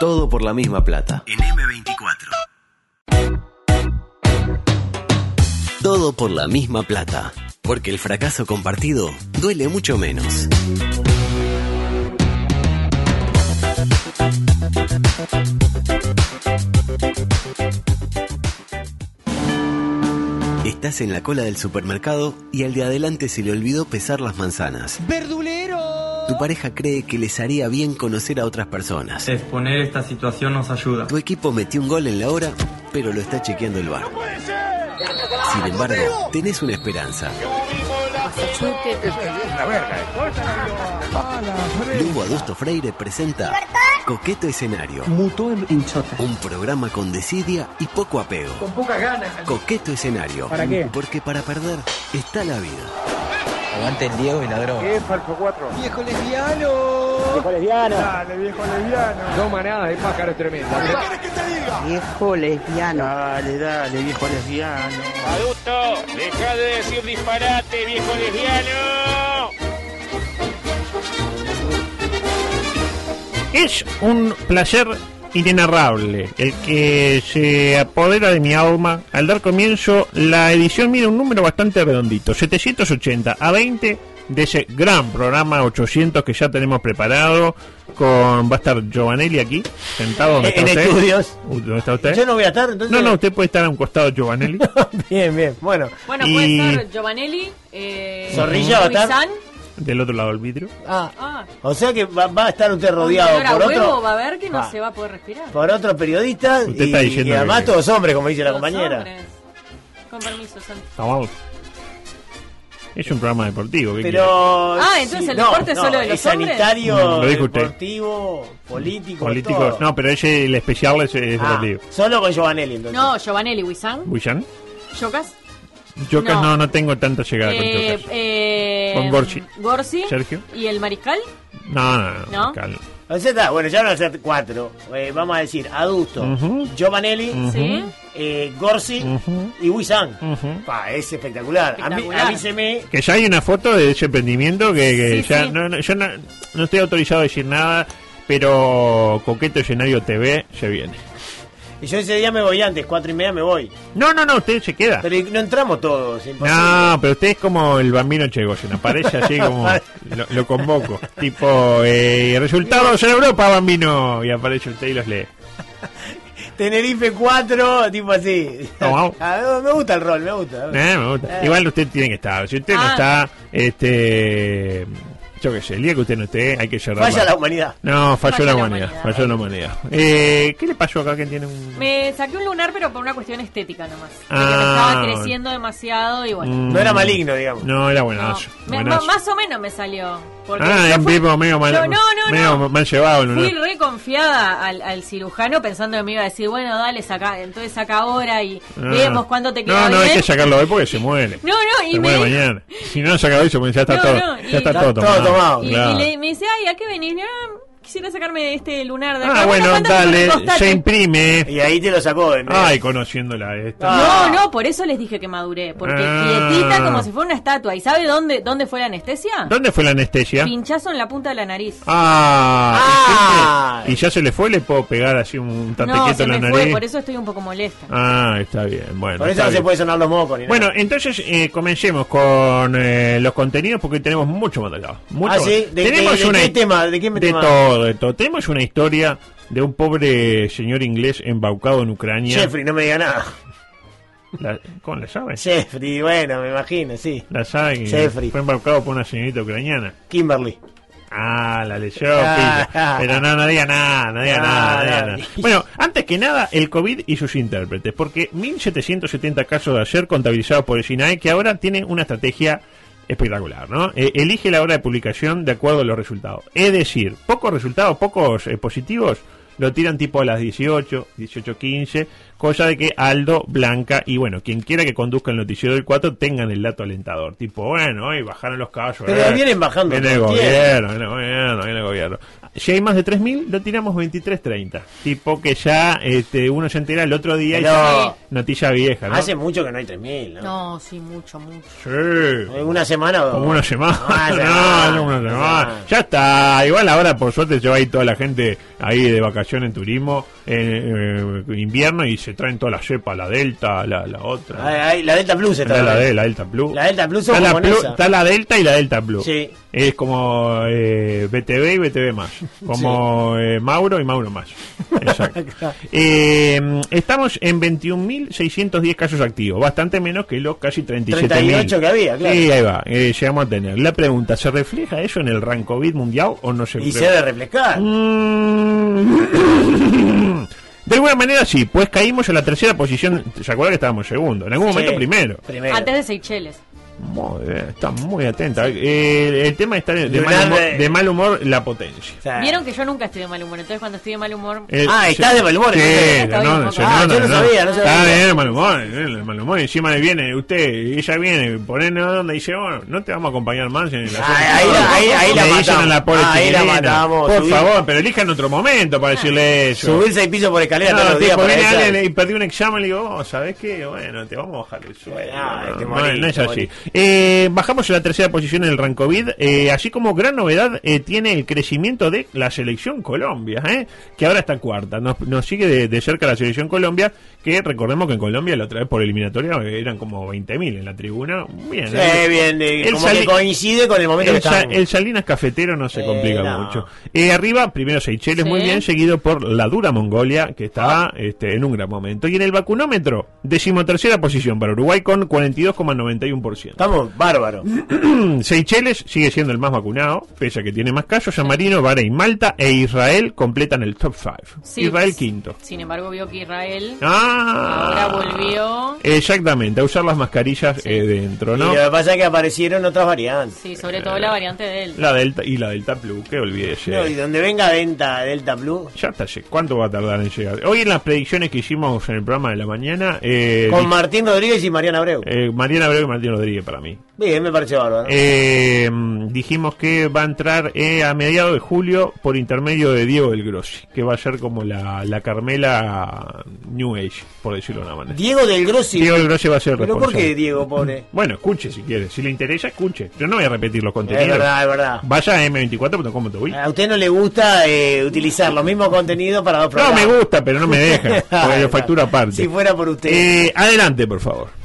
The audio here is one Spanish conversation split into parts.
Todo por la misma plata. En M24. Todo por la misma plata. Porque el fracaso compartido duele mucho menos. Estás en la cola del supermercado y al de adelante se le olvidó pesar las manzanas. Tu pareja cree que les haría bien conocer a otras personas. Exponer esta situación nos ayuda. Tu equipo metió un gol en la hora, pero lo está chequeando el bar. Sin embargo, tenés una esperanza. Lugo Adusto Freire presenta Coqueto Escenario. Mutó en, chota. Un programa con desidia y poco apego. Con pocas ganas. Coqueto Escenario. ¿Para qué? Porque para perder está la vida. Aguante el Diego y la droga. ¿Qué es Falso 4? ¡Viejo lesbiano! Viejo lesbiano. Dale, viejo lesbiano. Dos manadas de pájaros tremendos. ¿Qué quieres que te diga? Viejo lesbiano. Dale, dale, viejo lesbiano. Adulto, deja de decir disparate, viejo lesbiano. Es un placer inenarrable el que se apodera de mi alma al dar comienzo la edición, mira, un número bastante redondito, 780 a 20 de ese gran programa 800 que ya tenemos preparado con va a estar Giovanelli aquí sentado donde En estudios. Uh, ¿Dónde está usted? Yo no voy a estar, entonces. No, no, usted puede estar a un costado Giovanelli. bien, bien. Bueno, Bueno, Y- puede ser Giovanelli, eh, Zorrilla va a estar. Del otro lado del vidrio. ah, Ah, o sea que va, va a estar usted rodeado a por huevo otro, va a ver que no Ah. se va a poder respirar. por otros periodistas Usted y, está diciendo y además que- todos hombres, como dice la compañera. hombres. Con permiso, Santi. Está mal. Es un programa deportivo. ¿qué Pero. Ah, entonces el deporte es solo de es los hombres. sanitario, lo dijo usted. deportivo, político. quiere? Políticos. todo. No, pero ese, el especial es, es Ah, deportivo. solo con Giovanelli, entonces. No, Giovanelli, Wisan, ¿Wishan? Yocas. Chocas no. No. no, tengo tanta llegada con Eh, Chocas. eh, Con Gorsi. Gorsi. Sergio. ¿Y el Mariscal? No, no, no. ¿No? sea, está, bueno, ya van a ser cuatro. Eh, vamos a decir, Adusto, Ujú. Giovanelli, Ujú. Sí. eh, Gorsi Ujú. y Wisan. Es espectacular. A, mí, Espectacular. a mí se me. Que ya hay una foto de ese emprendimiento que, que Sí, ya sí. No, no, yo no, no estoy autorizado a decir nada, pero Coqueto Escenario TV se viene. Y yo ese día me voy antes, cuatro y media me voy. No, no, no, usted se queda. Pero no entramos todos, imposible. No, pero usted es como el bambino Chegoyen, aparece así como lo, lo convoco. Tipo, eh, resultados en Europa, bambino. Y aparece usted y los lee. Tenerife 4, tipo así. Ah, me gusta el rol, me gusta. Eh, me gusta. Igual usted tiene que estar. Si usted no Ah. está, este. Yo qué sé, el día que usted no esté, hay que cerrar. Falla la humanidad. No, falló, Falló la la humanidad. humanidad. Falló la humanidad. Eh, ¿Qué le pasó acá que tiene un.? Me saqué un lunar, pero por una cuestión estética nomás. Porque Ah. me estaba creciendo demasiado y bueno. Mm, No era maligno, digamos. No, era No. buenazo. Me- buenazo. ma- más o menos me salió. Porque ah, en fui- vivo medio mal, yo- no, no, medio no. mal llevado. Fui re confiada al, al cirujano pensando que me iba a decir, bueno, dale, saca, entonces saca ahora y Ah. vemos cuándo te queda No, no, bien. hay que sacarlo hoy porque se muere. No, no, y se me muere mañana. Si no, saca hoy, se muere, ya está No, todo. no, ya y- está todo todo tomado. tomado. Y, y Claro. le- me dice, ay, ¿a qué venís? Ah, quisiera sacarme este lunar de Ah, acá. bueno, ¿cuánto te dale, se imprime. Y ahí te lo sacó. ¿eh? Ay, conociéndola esta. Ah. No, no, por eso les dije que maduré. Porque Ah. quietita como si fuera una estatua. ¿Y sabe dónde, dónde fue la anestesia? ¿Dónde fue la anestesia? Pinchazo en la punta de la nariz. Ah, Ah. ¿y ya se le fue? ¿Le puedo pegar así un no, tantequieto se en la me nariz? fue, por eso estoy un poco molesta. Ah, está bien, bueno. Por eso no se puede sonar los mocos. Ni Bueno, nada. entonces eh, comencemos con eh, los contenidos porque tenemos mucho material. Mucho Ah, ¿sí? material. ¿De tenemos qué- de una, qué tema? ¿De qué de tema? Todo, de todo. Tenemos una historia de un pobre señor inglés embaucado en Ucrania. Jeffrey, no me diga nada. La- ¿Con la llave? Jeffrey, bueno, me imagino, sí. La que Jeffrey. fue embaucado por una señorita ucraniana. Kimberly. Ah, la leyó, Ah. Pero no, no diga nada, no diga Ah, nada, no diga no. nada. Bueno, antes que nada, el COVID y sus intérpretes, porque 1770 casos de ayer contabilizados por el SINAE, que ahora tienen una estrategia espectacular, ¿no? Eh, elige la hora de publicación de acuerdo a los resultados. Es decir, pocos resultados, pocos eh, positivos, lo tiran tipo a las 18, 18, 15, cosa de que Aldo, Blanca y bueno, quien quiera que conduzca el noticiero del 4 tengan el dato alentador. Tipo, bueno, hoy bajaron los casos. Pero eh. vienen bajando Viene el gobierno, viene el gobierno, viene el gobierno. Si hay más de 3.000, lo tiramos 23.30. Tipo que ya este, uno se entera el otro día y ya noticia vieja, ¿no? Hace mucho que no hay 3.000, ¿no? No, sí, mucho, mucho. Sí. ¿Una semana o...? Como una semana. Ah, no, una semana. Semana. Ya está. Igual ahora, por suerte, se va a ir toda la gente ahí de vacaciones vacaciones en turismo eh, eh, invierno y se traen todas las cepas, la Delta, la, la otra. La Delta Plus está. La, de- la Delta Plus. La Delta Plus está, la Plus- está la Delta y la Delta Plus. Sí. Es como eh, BTV y BTV más. Como eh, Mauro y Mauro más. Exacto. Estamos en 21.610 casos activos. Bastante menos que los casi 37.000. 38 que había, claro. Sí, ahí va. eh, llegamos a tener. La pregunta, ¿se refleja eso en el rank COVID mundial o no se Y se debe reflejar. Mm. De alguna manera sí, pues caímos en la tercera posición. ¿Se acuerdan que estábamos segundo? En algún momento Sí, primero. Primero. Antes de Seychelles. Muy bien, está muy atenta. Eh, el tema está de, de mal Lunar humor, de- mal humor, la potencia. O sea, Vieron que yo nunca estoy de mal humor, entonces cuando estoy de mal humor... Eh, Ah, estás de mal humor, Sí, bien, no, no, Ah, yo no, sabía, no sabía. Está bien, el mal humor, eh, el mal humor. Encima le viene usted, y ella viene, pone onda y dice, bueno, no te vamos a acompañar más en la Ah, ahí la- ahí- ahí la Le dicen matamos. a la pobre Ah, ahí la chiquilina, matamos, Por favor, pero elijan otro momento para decirle eso. Subir seis pisos por escalera todos No, los días viene alguien y perdí un examen y le digo, oh, ¿sabes qué? Bueno, te vamos a bajar el sueldo. Ah, no, es así. Eh, bajamos en la tercera posición en el Rancovid. Eh, así como gran novedad eh, tiene el crecimiento de la selección Colombia, ¿eh? que ahora está cuarta. Nos, nos sigue de, de cerca la selección Colombia, que recordemos que en Colombia la otra vez por eliminatoria eran como 20.000 en la tribuna. Bien, Sí, ¿eh? bien, El como Sali- que coincide con el momento el, que Sa- estamos. el Salinas Cafetero no se Eh, complica no. mucho. Eh, arriba, primero Seychelles, muy bien, seguido por la dura Mongolia, que está este, en un gran momento. Y en el vacunómetro, decimotercera posición para Uruguay con 42,91%. Estamos bárbaros. Seychelles sigue siendo el más vacunado, pese a que tiene más casos. San Marino, Bahrein, Malta e Israel completan el top 5. Sí. Israel quinto. Sin embargo, vio que Israel Ah, ahora volvió... Exactamente, a usar las mascarillas eh, dentro, Y ¿no? lo que pasa es que aparecieron otras variantes. Sí, sobre todo la variante de él. La Delta y la Delta Plus, que olvídese. No, y donde venga venta Delta Plus, Ya está, ¿cuánto va a tardar en llegar? Hoy en las predicciones que hicimos en el programa de la mañana, eh, con Martín Rodríguez y Mariana Abreu. eh, Mariana Abreu y Martín Rodríguez para mí. Bien, me parece bárbaro. Eh, dijimos que va a entrar eh, a mediados de julio por intermedio de Diego del Grossi, que va a ser como la, la Carmela New Age, por decirlo de una manera. Diego del Grossi. Diego del Grossi va a ser ¿Pero por qué Diego, pobre? Bueno, escuche si quiere. Si le interesa, escuche. Yo no voy a repetir los Es contenidos. verdad, es verdad. Vaya a m24.com.uy. A usted no le gusta eh, utilizar los mismos contenidos para dos No programas. me gusta, pero no me deja. Porque lo factura aparte. Si fuera por usted. Eh, adelante, por favor.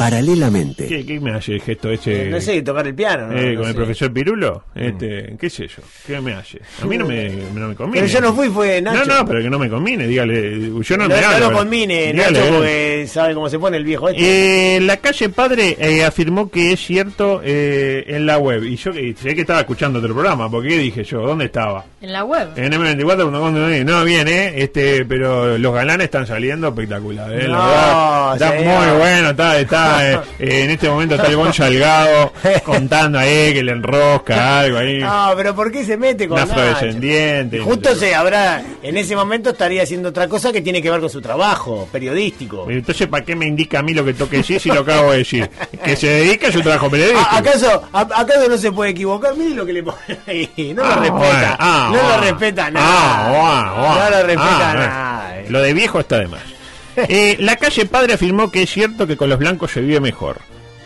Paralelamente. ¿Qué, qué me hace el gesto ese? no sé, tocar el piano. ¿no? eh, No con el profesor Pirulo, este, qué sé yo, qué me hace. A mí no me, no me conviene. Pero yo no fui, fue Nacho. No, no, pero que no me conviene, dígale, yo no, No, me no hablo, lo pero- convine, dígale, Nacho, eh. porque sabe cómo se pone el viejo este. Eh, la calle Padre eh, afirmó que es cierto eh, en la web. Y yo que sé que estaba escuchando otro programa, porque ¿qué dije yo? ¿Dónde estaba? En la web. En M24, no, bien, ¿eh? Este, pero los galanes están saliendo espectacular, ¿eh? La No, verdad, está muy bueno, está, está, eh, eh, en este momento está el Bon Salgado contando ahí que le enrosca algo ahí. No, pero ¿por qué se mete con Nacho? afrodescendiente. Justo se habrá, en ese momento estaría haciendo otra cosa que tiene que ver con su trabajo periodístico. Entonces, ¿para qué me indica a mí lo que toque decir si lo acabo de decir? Que se dedica a su trabajo periodístico. ¿A- ¿Acaso, a- ¿Acaso no se puede equivocar? Mire lo que le pone ahí. No Ah, lo respeta. ah, no lo respeta nada. Ah, bueno. No lo respeta nada. Lo de viejo está de más. Eh, la calle Padre afirmó que es cierto que con los blancos se vive mejor.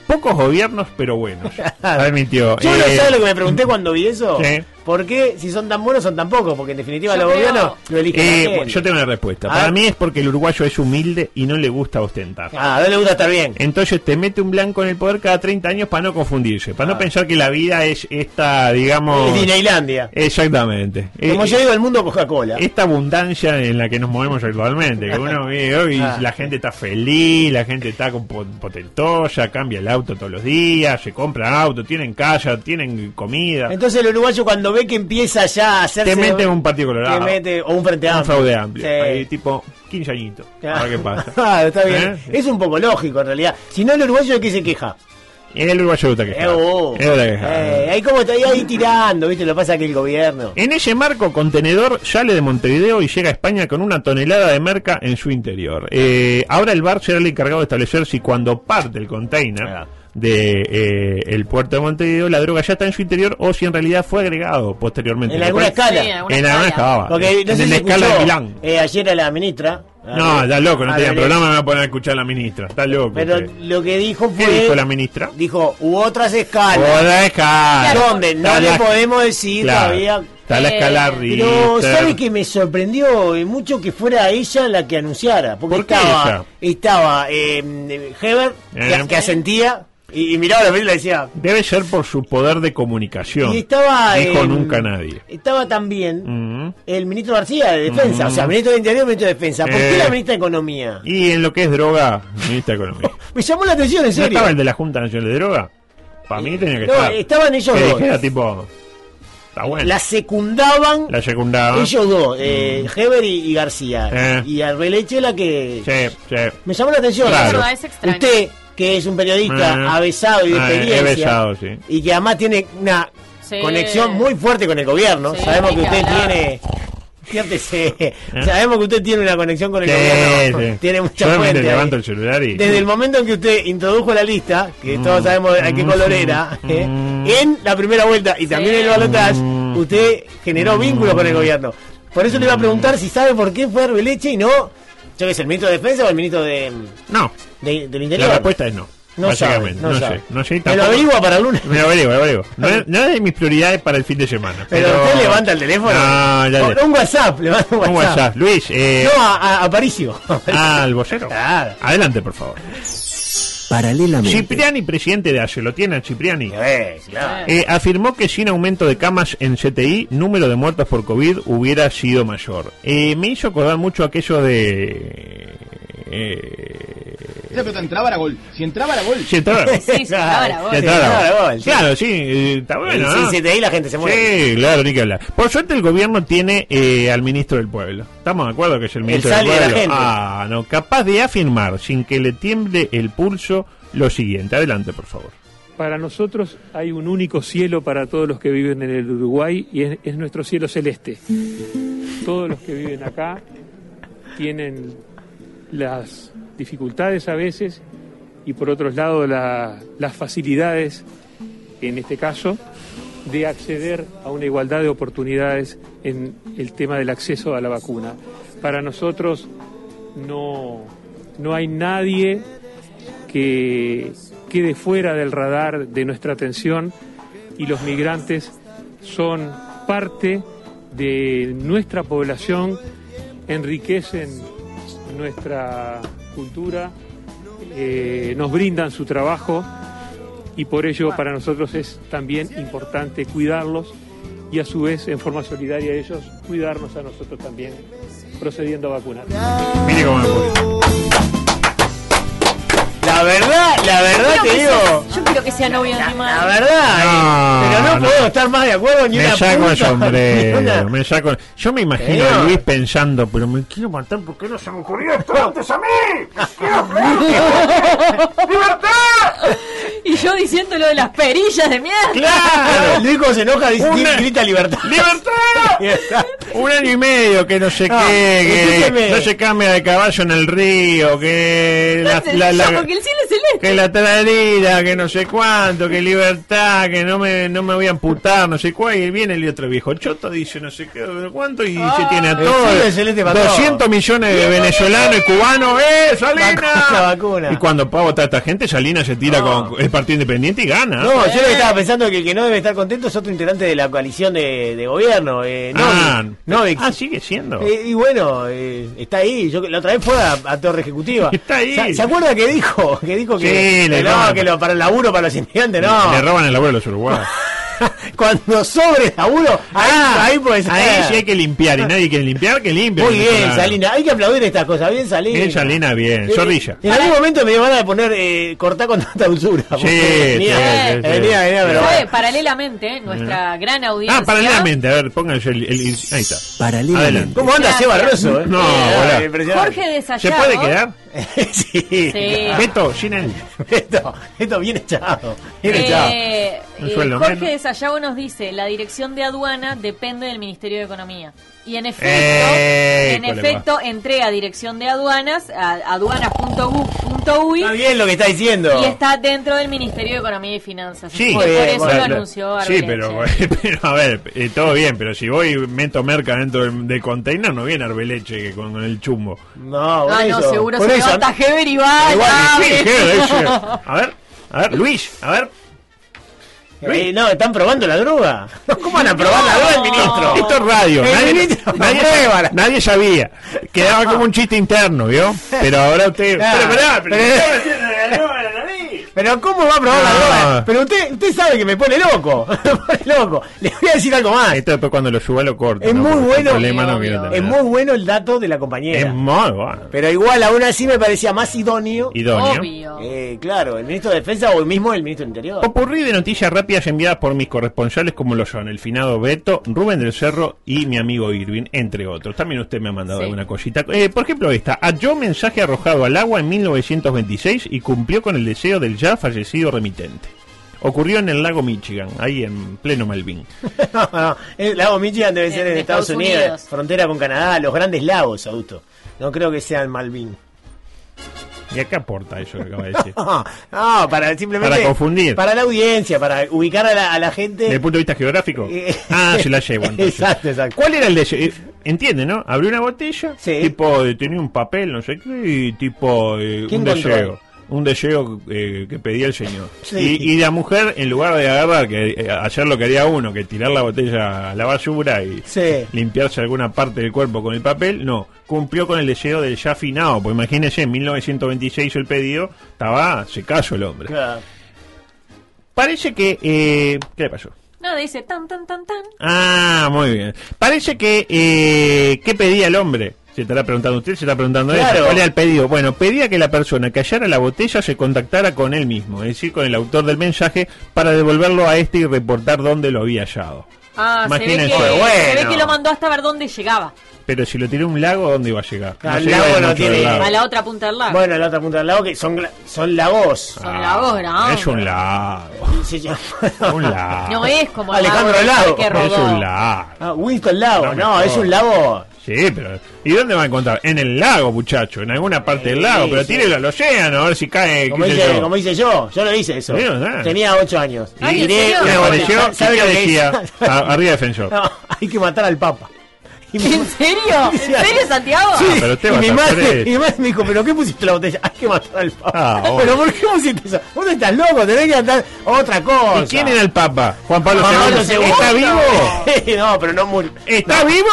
Pocos gobiernos, pero buenos. Admitió. Yo no Eh, sé lo que me pregunté cuando vi eso. Sí. ¿Por qué si son tan buenos son tan pocos? Porque en definitiva Yo los creo- gobiernos lo eligen eh, bueno, yo tengo una respuesta. Ah. Para mí es porque el uruguayo es humilde y no le gusta ostentar. Ah, no le gusta estar bien. Entonces te mete un blanco en el poder cada 30 años para no confundirse, para Ah. no pensar que la vida es esta, digamos... Es Disneylandia. Exactamente. Como Eh, yo digo, el mundo Coca-Cola. esta abundancia en la que nos movemos actualmente, que uno ve hoy Ah. la gente está feliz, la gente está con po- potentosa, cambia el auto todos los días, se compra auto, tienen casa, tienen comida, Entonces el uruguayo cuando ve que empieza ya a hacerse... te meten un partido colorado, te mete, o un frente un amplio. fraude amplio, Sí. ahí tipo 15 añitos, a ver qué pasa. Claro, está bien. ¿Eh? Es un poco lógico en realidad. Si no, el uruguayo de qué se queja. El uruguayo está Eh, quejado. oh. Que está. Eh, ahí como está ahí, tirando, ¿viste? Lo pasa que el gobierno. En ese marco, contenedor sale de Montevideo y llega a España con una tonelada de merca en su interior. Eh, ahora el bar será el encargado de establecer si cuando parte el container Ah. De eh, el puerto de Montevideo la droga ya está en su interior o si en realidad fue agregado posteriormente. En alguna escala. Sí, en alguna En escala. escala. Porque no en sé si la escala de Milán. eh, ayer a la ministra. No, está loco, no tenía Belén, programa, me va a poner a escuchar a la ministra. Está loco. Pero usted. lo que dijo ¿Qué fue. dijo la ministra? Dijo, u otras escalas. Otra escala. Donde no le la- podemos decir Claro. todavía Está la Eh, escala Pero Richter. ¿sabe que me sorprendió eh, mucho que fuera ella la que anunciara? Porque ¿Por qué estaba, ella? estaba eh, Heber, Eh. que, que asentía, y, y miraba la película y decía... Debe ser por su poder de comunicación. Y estaba... Dijo eh, nunca nadie. Estaba también Mm. el ministro García de Defensa, Mm. o sea, ministro de Interior y ministro de Defensa. ¿Por qué Eh. la ministra de Economía? Y en lo que es droga, ministra de Economía. Me llamó la atención, en ¿No serio. estaba el de la Junta Nacional de Droga? Para mí tenía que No, estar. estaban ellos que dos. dijera tipo... Está bueno. La secundaban La secundaba. ellos dos, eh, Heber y, y García. Eh. Y Arbeleche la que... Sí, sí. Me llamó la atención. Claro. Es verdad, es extraño. Usted, que es un periodista Eh. avesado y de Ah, he experiencia, besado, sí. y que además tiene una Sí. conexión muy fuerte con el gobierno, Sí, sabemos que usted hablar. tiene... Fíjate, sabemos que usted tiene una conexión con el Sí, gobierno, sí. tiene mucha fuente. levanto el celular y... Desde el momento en que usted introdujo la lista, que Mm. todos sabemos a qué color era, Mm. ¿eh? en la primera vuelta y también en el balotaje, Mm. usted generó vínculos con el gobierno. Por eso le iba a preguntar si sabe por qué fue Arbeleche y no, yo que sé, el ministro de Defensa o el ministro de, No, de- del la Interior. respuesta es no. No básicamente. sabe, no no, sabe. sé. No sé Me lo tampoco- averigua para el lunes. Me lo averiguo, me lo averiguo. No, es- no es de mis prioridades para el fin de semana. Pero, Pero, usted levanta el teléfono. No, ya O- le- un WhatsApp, le manda un WhatsApp. Un WhatsApp. Luis, eh, No, a, a, a Aparicio. ah, al vocero. Claro. Adelante, por favor. Paralelamente. Cipriani, presidente de ACE, ¿lo tiene a Cipriani? Eh, claro. Eh, afirmó que sin aumento de camas en CTI, número de muertos por COVID hubiera sido mayor. Eh, me hizo acordar mucho aquello de... Eh, Esa pelota entraba era gol. Si entraba era gol. sí, entraba- Sí, sí, vos. Sí, Sí, entraba- claro, gol, sí. Claro, sí, eh, está bueno, Y ¿no? sin CTI la gente se muere. Sí, claro, ni que hablar. Por suerte el gobierno tiene eh, al ministro del pueblo. ¿Estamos de acuerdo que es el ministro del de la pueblo? gente. Ah, no, capaz de afirmar sin que le tiemble el pulso lo siguiente. Adelante, por favor. Para nosotros hay un único cielo para todos los que viven en el Uruguay y es, es nuestro cielo celeste. Todos los que viven acá tienen las dificultades a veces y por otro lado la- las facilidades, en este caso, de acceder a una igualdad de oportunidades en el tema del acceso a la vacuna. Para nosotros no, no hay nadie que quede fuera del radar de nuestra atención y los migrantes son parte de nuestra población, enriquecen nuestra cultura, eh, nos brindan su trabajo y por ello para nosotros es también importante cuidarlos y a su vez en forma solidaria ellos cuidarnos a nosotros también procediendo a vacunar. La verdad, la verdad te digo. sea- yo quiero que sea novio de mi La madre. verdad, No, eh, pero no, no. podemos estar más de acuerdo ni Me una saco ni sombrero, una- me saco... Yo me imagino a Luis pensando, pero me quiero matar porque no se me ocurrió esto antes a mí. ¡Quiero ¡Libertad! Y yo diciendo lo de las perillas de mierda. ¡Claro! Luis cuando se enoja dice, Una- grita libertad. ¡Libertad! Un año y medio que no sé No, qué, que no se cambia de caballo en el río, que la, la- la- porque el cielo es celeste. que la tralira, que no sé cuánto, que libertad, que no me, no me voy a amputar, no sé cuál, y viene el otro viejo choto, dice no sé qué, cuánto, y se tiene a el todo, cielo es celeste para 200 millones de venezolanos y cubanos, ¡eh, Vacuna, Salina! vacuna. Y cuando paga toda esta gente, Salina se tira No. con el Partido Independiente y gana. No, yo lo que estaba pensando que el que no debe estar contento es otro integrante de la coalición de, de gobierno, eh, Ah. Novik. ah, sigue siendo. Eh, y bueno, eh, está ahí. Yo la otra vez fue a, a Torre Ejecutiva. Está ahí. ¿Se, se acuerda que dijo? Que dijo que, Sí, le que no, que lo, para el laburo, para los inmigrantes, no. Le roban el abuelo a los uruguayos. Cuando sobre laburo, ahí, Ah, ahí puede ser. Ahí sí hay que limpiar y nadie quiere limpiar, que limpie. Muy bien. Salina. Hay que aplaudir estas cosas. Bien, Salina. Bien, Salina, bien. Eh, Zorrilla. En algún momento me dio ganas de poner eh, cortar con tanta dulzura. Sí, venía, sí, sí, sí. venía, venía, pero Sabe, paralelamente, nuestra gran audiencia. Ah, paralelamente, a ver, pónganse el, el- el- Ahí está. Paralelamente. Adelante. ¿Cómo anda Seba Rosso? Eh? No, Eh, hola. Jorge de ¿Se puede quedar? sí. Sí. Beto, sin él. Esto, esto bien echado. Bien echado. Eh, eh, Jorge Sayago nos dice, la dirección de aduana depende del Ministerio de Economía. Y en efecto, Eh, en efecto entré a dirección de aduanas, a aduanas.gov.uy Está bien lo que está diciendo. y está dentro del Ministerio de Economía y Finanzas. Sí, por bien, eso lo anunció Sí, Arbeleche. pero, pero a ver, eh, todo bien, pero si voy y meto merca dentro del, del container, no viene Arbeleche que con, el chumbo. No, por Ah, no, seguro por se levanta Heber y va. Igual sí. Ese- A ver, a ver, Luis, a ver. Eh, no, están probando la droga. ¿Cómo van a probar la droga el ministro? Esto es radio. Nadie, ministro nadie, nadie sabía. Quedaba como un chiste interno, ¿vio? Pero ahora usted. Pero, pero, pero- Pero ¿cómo va a probar la No. droga? Pero usted, usted sabe que me pone loco. Me pone loco. Le voy a decir algo más. Esto después cuando lo suba lo corto. Es ¿no? muy Porque el bueno. problema no quiero tener. Es muy bueno el dato de la compañera. Es muy bueno. Pero igual aún así me parecía más idóneo. Idóneo. Obvio. Eh, claro, el ministro de Defensa o el mismo el ministro del Interior. Popurrí de noticias rápidas enviadas por mis corresponsales como lo son el finado Beto, Rubén del Cerro y mi amigo Irving, entre otros. También usted me ha mandado Sí. alguna cosita. Eh, por ejemplo, esta. Halló mensaje arrojado al agua en 1926 y cumplió con el deseo del ya fallecido remitente. Ocurrió en el lago Michigan, ahí en pleno Malvin. No, no, el lago Michigan debe ser En en Estados, Estados Unidos, Unidos. frontera con Canadá, los grandes lagos, adulto. No creo que sean Malvin. ¿Y acá aporta eso que acaba de decir? No, no, para simplemente. Para confundir. Para la audiencia, para ubicar a la, a la gente. ¿Desde el punto de vista geográfico? Eh, Ah, se la llevo entonces. Exacto, exacto. ¿Cuál era el deseo? Eh, Entiende, ¿no? Abrió una botella, Sí. tipo, eh, tenía un papel, no sé qué, y tipo, eh, ¿Quién un deseo. Un deseo eh, que pedía el señor. Sí. Y, y la mujer, en lugar de agarrar, que eh, ayer lo quería uno, que tirar la botella a la basura y Sí. limpiarse alguna parte del cuerpo con el papel, no. Cumplió con el deseo del ya afinado. Pues imagínese, en 1926 el pedido, estaba secazo el hombre. Claro. Parece que... eh, ¿Qué le pasó? No, dice tan, tan, tan, tan. Ah, muy bien. Parece que... Eh, ¿Qué pedía el hombre? Se estará preguntando usted, se está preguntando Claro. eso. ¿Cuál era el pedido? Bueno, pedía que la persona que hallara la botella se contactara con él mismo, es decir, con el autor del mensaje, para devolverlo a este y reportar dónde lo había hallado. Ah, se ve, que, Imagínense. se ve que lo mandó hasta ver dónde llegaba. Pero si lo tiró a un lago, ¿dónde iba a llegar? El llega lago no tiene- lago. A la otra punta del lago. Bueno, la otra punta del lago que son, son lagos. Son lagos grandes. Es un lago. Un lago. No es como Alejandro Lago. Es un lago. Ah, Winston Lago, No no, es un lago. Sí, pero ¿y dónde va a encontrar? En el lago, muchacho, en alguna parte del lago, pero sí. tírelo al océano a ver si cae. Como hice, yo. como hice yo, yo lo hice eso. Sí, ¿verdad? Tenía 8 años. Ay, ¿en Tiré serio? una ¿Qué botella. apareció? ¿Sabe ¿Qué lo que decía? hice? A- arriba defensor. No, hay que matar al Papa. ¿En serio? ¿En serio, Santiago? Sí, pero usted y va a mi madre, y mi madre me dijo, ¿pero qué pusiste la botella? Hay que matar al Papa. Ah. ¿Pero por qué pusiste eso? Vos estás loco, tenés que andar otra cosa. ¿Y quién era el Papa? Juan Pablo Juan Pablo II. II. ¿Está vivo? no, pero no murió. ¿Está vivo?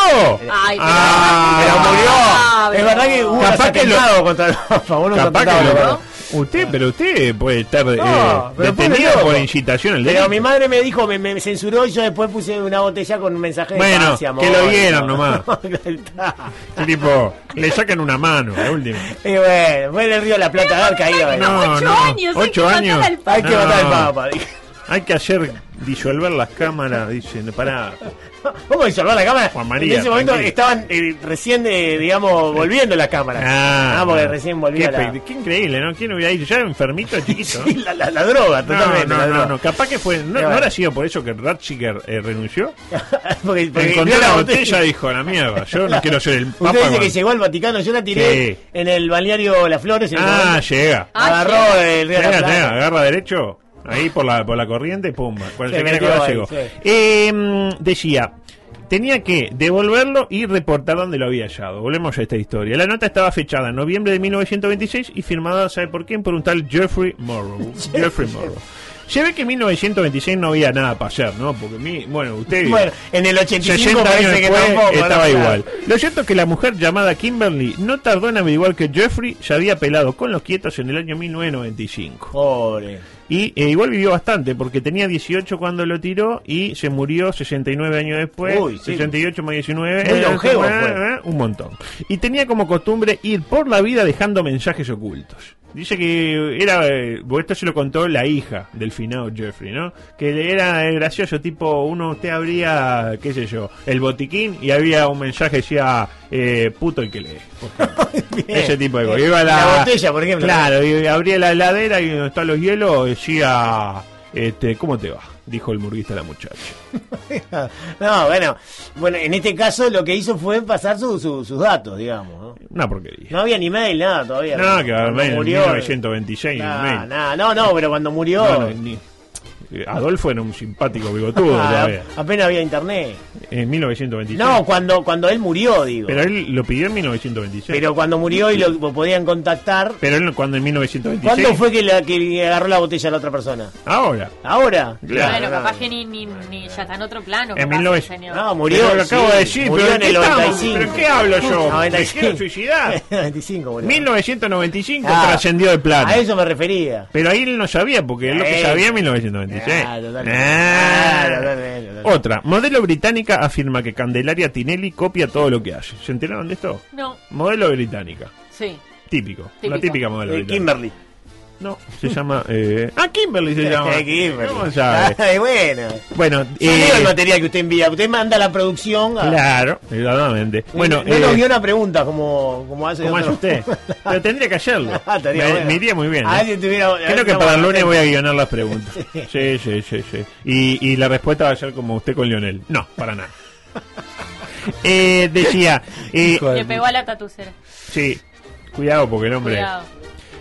Ay, pero, Ah, Pero murió. Ah, es verdad que hubo Capaz que lo- contra el Papa. Vos no Capaz que lo- ¿no? Usted, pero usted puede estar eh, No, pero detenido por incitación al Pero delito. mi madre me dijo, me, me censuró y yo después puse una botella con un mensaje de Bueno, paz y amor. que lo vieran nomás. Tipo, le sacan una mano, la última. y bueno, fue en el río de la Plata haber caído. ahí. No, ocho no. años, hay Ocho que años. matar al Papa. Hay que No. matar al Papa. Hay que hacer disolver las cámaras, dicen, pará. ¿Cómo disolver la cámara? Juan María, en ese momento tranquilo. estaban eh, recién, eh, digamos, volviendo la cámara. Ah, porque no. recién volvía qué, la, qué increíble, ¿no? ¿Quién hubiera ido? Ya era enfermito de chiquito. ¿no? Sí, la, la- la droga, No, totalmente. no, la no, droga. no, capaz que fue. ¿No, ¿no habrá sido por eso que Ratzinger eh, renunció? porque, porque Encontró la botella. y dijo: la mierda, yo no quiero ser el Usted papa. dice que cuando- llegó al Vaticano, yo la tiré Sí. en el balneario Las Flores. En el Ah, momento. llega. Ah, Agarró llega. el río de Llega, la Plata. llega, agarra derecho. Ahí por la, por la corriente, pumba. Cuando Se se quiere metió acordar, ahí, llegó. sí. Eh, mm, decía, tenía que devolverlo y reportar dónde lo había hallado. Volvemos a esta historia. La nota estaba fechada en noviembre de 1926 y firmada, ¿sabe por quién? Por un tal Jeffrey Morrow. Jeffrey Morrow. Se ve que en 1926 no había nada para hacer, ¿no? Porque, mi, bueno, usted... Bueno, en el 85 60 años parece que después tampoco. ¿no? estaba Claro. igual. Lo cierto es que la mujer llamada Kimberly no tardó en averiguar que Jeffrey se había pelado con los quietos en el año 1995. Pobre. Y eh, igual vivió bastante, porque tenía 18 cuando lo tiró y se murió 69 años después. Uy, sí. 68 más 19. Muy eh, longevo eh, fue. eh, un montón. Y tenía como costumbre ir por la vida dejando mensajes ocultos. Dice que era, eh, esto se lo contó la hija del finado Jeffrey, ¿no? Que era eh, gracioso, tipo, uno, usted abría, qué sé yo, el botiquín y había un mensaje que decía, eh, puto el que lee. Bien. Ese tipo de cosas. Iba a La botella, por ejemplo. Claro, y abría la heladera y donde están los hielos decía, este, ¿cómo te va? Dijo el murguista a la muchacha. No, bueno, bueno, en este caso lo que hizo fue pasar su- su- sus datos, digamos. ¿no? Una porquería. No había ni mail, nada todavía. No, que Cuando en murió, 1926. Nah, mail. nah, no, no, pero cuando murió. No, no, ni- Eh, Adolfo era un simpático bigotudo Ah, todavía. apenas había internet. En 1926. No, cuando, cuando él murió, digo. Pero él lo pidió en 1926. Pero cuando murió y lo, podían contactar. Pero él cuando en 1926. ¿Cuándo fue que, la, que agarró la botella a la otra persona? Ahora. ¿Ahora? Claro. Bueno, capaz que ni, ni, ni ya está en otro plano. En capaz, 19 el señor. No, murió. Pero lo acabo sí, de decir, murió pero en ¿qué el estamos? 95. ¿Pero qué hablo yo? ¿Me 95. quiero suicidar? 95, boludo. 1995 Ah, trascendió de plano. A eso me refería. Pero ahí él no sabía, porque él lo que sabía en 1996. Ah. Ah. Ah. Otra, modelo británica afirma que Candelaria Tinelli copia todo lo que hace. ¿Se enteraron de esto? No, Modelo británica. sí. Típico. Típico. La típica modelo Eh, británica. Kimberly. No, se llama... Eh... Ah, Kimberly se llama. Kimberly. ¿Cómo sabe? Ay, bueno. Bueno, eh, el material que usted envía. Usted manda la producción. a- claro, exactamente. Bueno, no eh, nos guiona preguntas como, como hace ¿Cómo hace otro. usted? Pero tendría que hacerlo. Ah, estaría me, bueno. me iría muy bien. Ah, ¿eh? si tuviera- Creo que para el lunes voy a guionar las preguntas. Sí, sí, sí, sí. Y, y la respuesta va a ser como usted con Lionel. No, para nada. Eh, decía, eh, Le pegó a la tatucera. sí, cuidado porque el hombre Cuidado.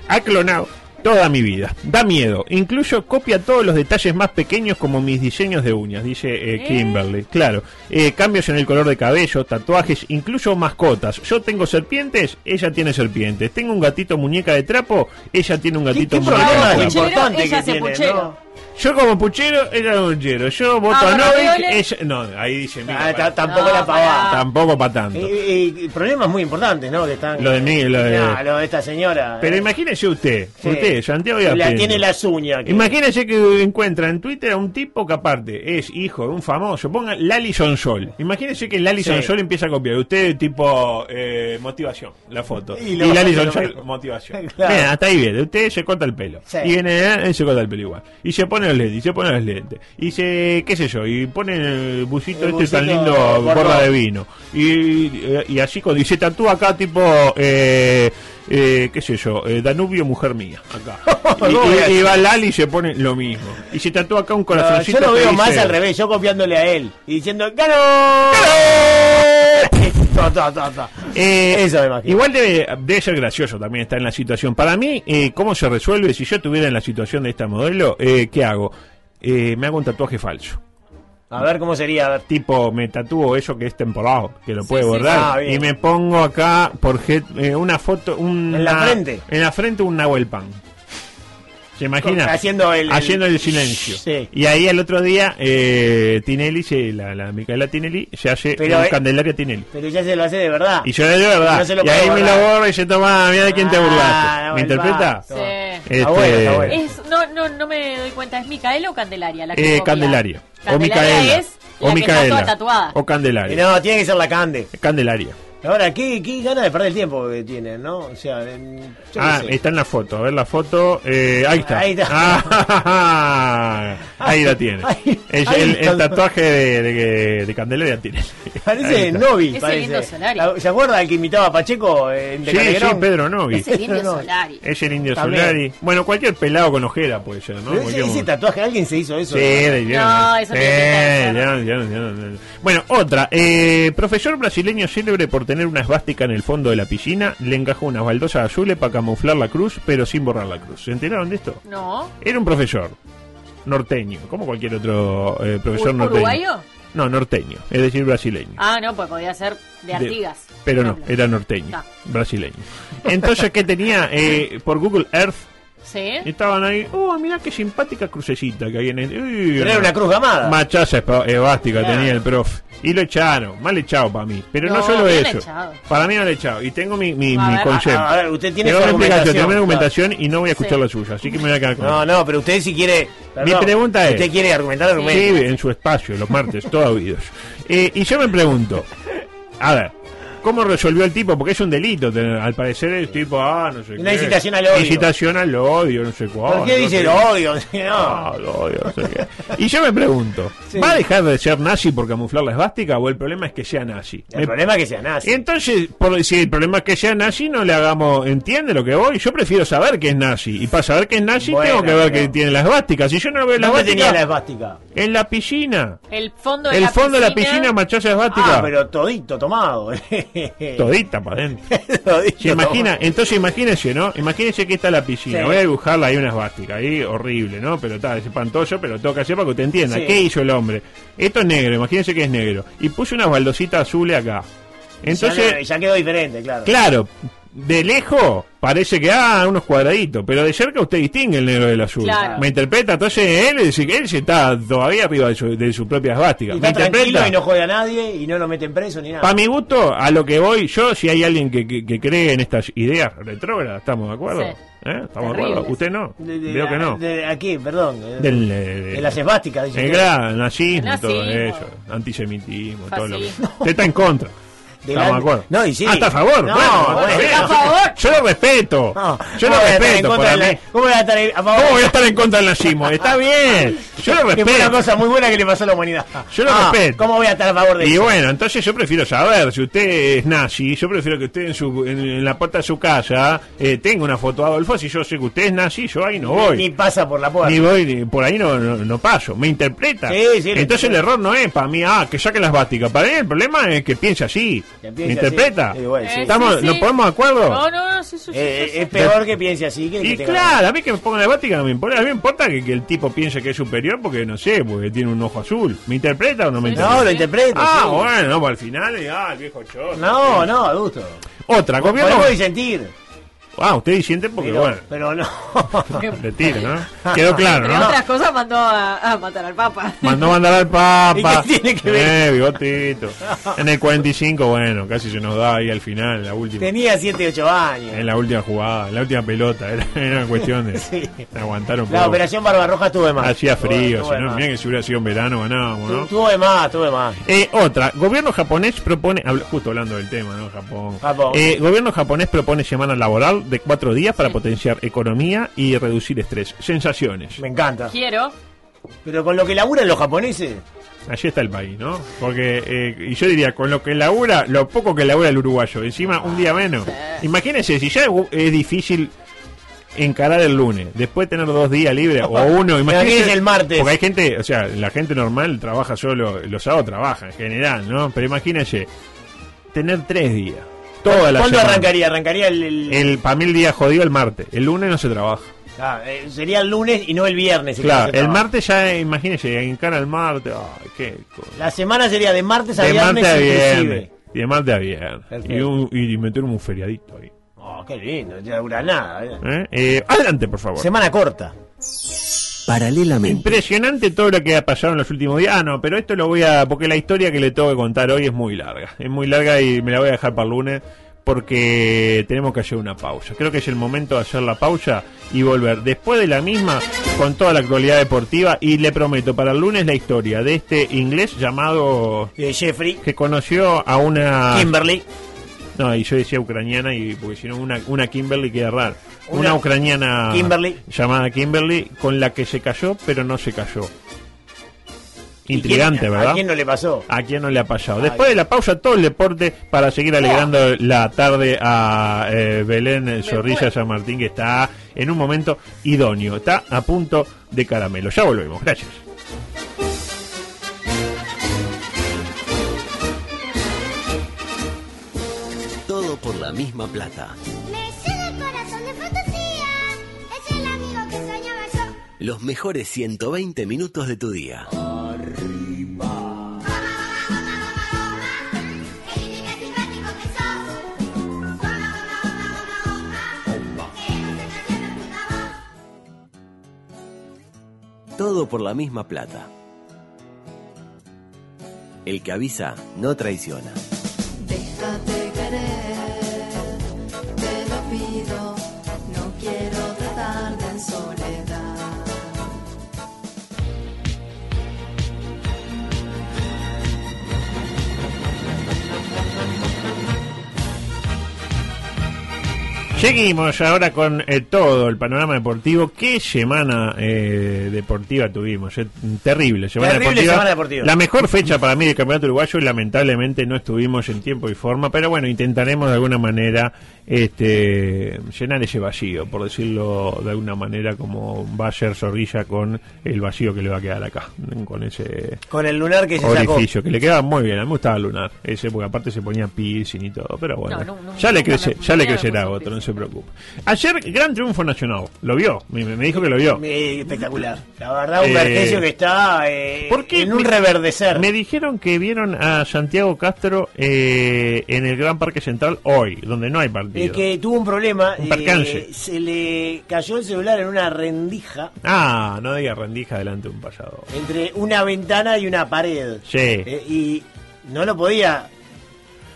ha clonado toda mi vida. Da miedo. Incluso copia todos los detalles más pequeños como mis diseños de uñas, dice eh, ¿Eh? Kimberly. Claro. Eh, cambios en el color de cabello, tatuajes, incluso mascotas. Yo tengo serpientes, ella tiene serpientes. Tengo un gatito muñeca de trapo, ella tiene un gatito qué muñeca de es trapo. Importante ella que hace tiene, puchero. ¿no? Yo como puchero, ella como puchero. Yo voto Ah, a Novik, ella... No, ahí dice... mira, Ah, para- tampoco No, la pavada. Tampoco para tanto. Y, y- y problemas muy importantes, ¿no? Que están. Lo de mí, lo de- No, lo de esta señora. Pero eh. imagínese usted, Sí. usted, Santiago La- Yapén. tiene las uñas. que- Imagínese que encuentra en Twitter a un tipo que aparte es hijo de un famoso, ponga Lali Sonsol. Imagínese que Lali Sí. Sonsol empieza a copiar. Usted tipo eh, motivación, la foto. Y Y, Lali Sonsol, motivación. Claro. Bien, hasta ahí viene. Usted se corta el pelo. Sí. Y viene, él se corta el pelo igual. Y se pone los lentes, y se pone los lentes. Y se, qué sé yo, y pone el busito El este tan lindo, borra de vino. Y, y así cuando y se tatúa acá tipo... Eh, eh, qué sé yo, eh, Danubio, mujer mía, acá. Y, ¿Cómo y- y va Lali y se pone lo mismo. Y se tatúa acá un No, corazoncito. yo lo veo dice- más al revés, yo copiándole a él y diciendo ¡Ganó! Ta, ta, ta, ta. Eh, Eso me imagino. Igual debe, debe ser gracioso también estar en la situación. Para mí, eh, ¿cómo se resuelve? Si yo estuviera en la situación de esta modelo, eh, ¿qué hago? Eh, me hago un tatuaje falso. A ver cómo sería. A ver. Tipo, me tatúo eso que es temporado, que lo Sí, puede sí, borrar. Ah, y me pongo acá por eh, una foto. Una, ¿En la frente? En la frente un Nahuel Pan. ¿Se imagina? Haciendo el- el- Haciendo el silencio. Sí. Y ahí al otro día, eh, Tinelli, se, la, la Micaela Tinelli, se hace Pero, un eh, Candelaria Tinelli. Pero ya se lo hace de verdad. Y yo digo verdad. No se lo y ahí me lo borra y se toma, mira de quién te Ah, burlaste. no, ¿Me el interpreta? Sí. Este. Es, no, no, no me doy cuenta, ¿es Micaela o Candelaria? La que eh? Candelaria. O Candelaria Micaela. es o la está Micaela. toda tatuada. O Y Candelaria. no, tiene que ser la Cande. Candelaria. Ahora, ¿qué, qué ganas de perder el tiempo que tienen, ¿no? O sea, en- yo qué Ah, sé. está en la foto. A ver la foto. Eh, ahí está. Ahí está. Ah, ahí la tiene. Ahí- Es ahí el, está. el tatuaje de, de, de Candelaria tiene. Parece. Novi, Ese parece. lindo Solari. ¿Se acuerda el que imitaba a Pacheco en Sí, sí? Pedro Novi. Es el indio No. Solari. Es el indio También. Solari. Bueno, cualquier pelado con ojera puede ser, ¿no? Ese, ese tatuaje, ¿alguien se hizo eso? Sí. No, eso ya, ya. Bueno, otra. Eh, profesor brasileño célebre por tener una esvástica en el fondo de la piscina, le encajó unas baldosas azules para camuflar la cruz, pero sin borrar la cruz. ¿Se enteraron de esto? No. Era un profesor norteño, como cualquier otro eh, profesor ¿Ur- norteño. ¿Uruguayo? No, norteño, es decir, brasileño. Ah, no, pues podía ser de De- Artigas. pero no, era norteño, brasileño. Entonces, ¿qué tenía? Eh, por Google Earth Sí. estaban ahí, oh, mirá qué simpática crucecita que hay en el... Uy, Pero era una cruz gamada. Machaza evástica Claro. tenía el profe. Y lo echaron, mal echado para mí. Pero no, No, solo eso. echado. Para mí no lo echado. Y tengo mi, mi, A mi ver. concepto. A ver, usted tiene Tengo su mi explicación, tengo mi argumentación. argumentación y no voy a escuchar Sí. la suya. Así que me voy a quedar con No, no, pero usted si quiere... Mi pregunta es- Usted quiere argumentar, Sí, argumenta. en su espacio, los martes, todo oídos. Eh, y yo me pregunto, a ver, ¿cómo resolvió el tipo? Porque es un delito, tener- al parecer el tipo, ah, no sé Una qué. incitación al odio. Incitación al odio, no sé cuál. ¿Por qué no dice el odio? Ah, No. odio, no sé qué. Y yo me pregunto, Sí. ¿va a dejar de ser nazi por camuflar la esvástica o el problema es que sea nazi? El Me- problema es que sea nazi. Entonces, por, si el problema es que sea nazi, no le hagamos, ¿entiende lo que voy? Yo prefiero saber que es nazi. Y para saber que es nazi, Bueno, tengo que ver pero- que tiene la esvástica. Si yo no veo la ¿Dónde esvástica, tenía la esvástica? en la piscina. El fondo de El la fondo de la piscina. piscina, machaza esvástica. Ah, pero todito tomado. Todita para adentro. Se imagina, entonces imagínense, ¿no? Imagínense que está la piscina. Sí. Voy a dibujarla ahí una esvástica, ahí horrible, ¿no? Pero está, es espantoso, pero que hacer para que usted entienda. Sí. ¿Qué hizo el hombre? Esto es negro, imagínense que es negro. Y puso unas baldositas azules acá. Entonces, ya, ya quedó diferente, claro. claro, de lejos parece que, ah, unos cuadraditos, pero de cerca usted distingue el negro del azul. Claro. Me interpreta, entonces él, dice que él se está todavía arriba de su, de su propia esvástica. Y Me está tranquilo interpreta. y no jode a nadie y no lo meten preso ni nada. Para mi gusto, a lo que voy, yo, si hay alguien que, que- que cree en estas ideas retrógradas, ¿estamos de acuerdo? Sí. ¿Eh? ¿Estamos de acuerdo? ¿Usted no? De- de- Veo que no. de- aquí, perdón. eh, Del, eh, de las esvásticas, dice el usted. gran nazismo, El todo eso, antisemitismo, todo lo que... Usted está en contra. Delante- de acuerdo. No, y sí. Ah, está a favor. No, bueno, bueno, está bien. ¿está a favor? Yo lo respeto. No, yo ¿cómo lo respeto. para mí. ¿Cómo voy a estar a favor? ¿Cómo voy a estar en contra del nazismo? Está bien. Yo lo Que fue una respeto. cosa muy buena que le pasó a la humanidad. Yo lo Ah, respeto. ¿Cómo voy a estar a favor de Y eso? bueno, entonces yo prefiero saber, si usted es nazi, yo prefiero que usted en, su, en, en la puerta de su casa eh, tenga una foto de Adolfo, si yo sé que usted es nazi, yo ahí no voy. Ni pasa por la puerta. Ni voy, ni- por ahí no, no, no paso, me interpreta. Sí, sí, Entonces el error no es para mí, ah, que saque las básticas. Para mí el problema es que piense así. Que ¿Me interpreta? así. Eh, bueno, sí. ¿Estamos, Sí, sí. ¿Nos ponemos de acuerdo? No, no, no, sí, sí, sí, Eh, sí, sí. es peor que piense así que, Y claro, a mí que me ponga la bática no me importa. A mí me importa que, que el tipo piense que es superior porque, no sé, porque tiene un ojo azul. ¿Me interpreta o no me Sí, interpreta? No, lo interpreto. Ah, sí. bueno, no, al final, ah, el viejo choto. No, no, adulto. Otra, gobierno. Podemos disentir. Ah, usted disiente porque, Pero, bueno, pero no. le tira, ¿no? Quedó claro, Entre ¿no? otras cosas mandó a, a matar al Papa. Mandó mandar al Papa. ¿Y qué tiene que ver? Eh, bigotito. En el 45, bueno, casi se nos da ahí al final, la última. Tenía 7, 8 años. En la última jugada, en la última pelota. Era, era una cuestión de, Sí. aguantar un La poco. operación Barbarroja estuvo de más. Hacía frío, si no, mira que si hubiera sido en verano ganábamos, ¿no? Estuvo de más, estuvo de más. Eh, otra, gobierno japonés propone, justo hablando del tema, ¿no? Japón. Japón. Eh, gobierno japonés propone semana laboral de cuatro días para potenciar economía y reducir estrés. Sensaciones. Me encanta. Quiero. Pero con lo que laburan los japoneses. Allí está el país, ¿no? Porque, eh, y yo diría, con lo que labura, lo poco que labura el uruguayo, encima un día menos. Imagínense, si ya es difícil encarar el lunes, después tener dos días libres, o uno, imagínense. Imagínense el martes. Porque hay gente, o sea, la gente normal trabaja solo, los sábados trabaja en general, ¿no? Pero imagínense, tener tres días, toda la ¿Cuándo semana. arrancaría? Arrancaría el. el- El, para mí el día jodido el martes, el lunes no se trabaja. Ah, eh, sería el lunes y no el viernes. Claro, el martes ya, imagínense, encara el martes, ay, qué cosa. La semana sería de martes a De viernes martes a viernes. Y de martes a viernes. Y, un, y meter un feriadito ahí. Oh, qué lindo, no dura nada. eh. ¿Eh? Eh, adelante, por favor. Semana corta. Paralelamente. Impresionante todo lo que ha pasado en los últimos días. Ah, no, pero esto lo voy a. Porque la historia que le tengo que contar hoy es muy larga. Es muy larga y me la voy a dejar para el lunes. Porque tenemos que hacer una pausa. Creo que es el momento de hacer la pausa y volver después de la misma con toda la actualidad deportiva. Y le prometo para el lunes la historia de este inglés llamado. Eh, Jeffrey, que conoció a una. Kimberly. No, y yo decía ucraniana y porque si no una, una Kimberly queda raro. Una, Una ucraniana Kimberly. llamada Kimberly con la que se cayó pero no se cayó. ¿Y Intrigante, quién- ¿verdad? ¿A quién no le pasó? ¿A quién no le ha pasado? Después de la pausa, todo el deporte para seguir alegrando la tarde a eh, Belén Zorrilla San Martín, que está en un momento idóneo. Está a punto de caramelo. Ya volvemos. Gracias. La misma plata. Me llena el corazón de fantasía. Es el amigo que soñaba yo. Los mejores 120 minutos de tu día. Sos. Todo por la misma plata. El que avisa no traiciona. Seguimos ahora con eh, todo el panorama deportivo. ¿Qué semana eh, deportiva tuvimos? Eh, terrible, semana, Terrible deportiva. semana deportiva. La mejor fecha para mí del campeonato uruguayo y lamentablemente no estuvimos en tiempo y forma, pero bueno, intentaremos de alguna manera este, llenar ese vacío, por decirlo de alguna manera, como va a ser Zorrilla con el vacío que le va a quedar acá, con ese Con el lunar que se sacó. orificio, que le quedaba muy bien, a mí me gustaba el lunar, ese porque aparte se ponía piercing y todo, pero bueno, No, no, no, ya le crece, ya le crecerá otro, no se preocupe. Ayer, gran triunfo nacional, ¿lo vio? Me, me dijo que lo vio. Espectacular. La verdad, un Eh, Vergesio que está eh, ¿Por qué en un reverdecer. Me dijeron que vieron a Santiago Castro eh, en el Gran Parque Central hoy, donde no hay partido. Que tuvo un problema. Un eh, se le cayó el celular en una rendija Ah, no diga rendija delante de un payador. entre una ventana y una pared. Sí. Eh, y no lo podía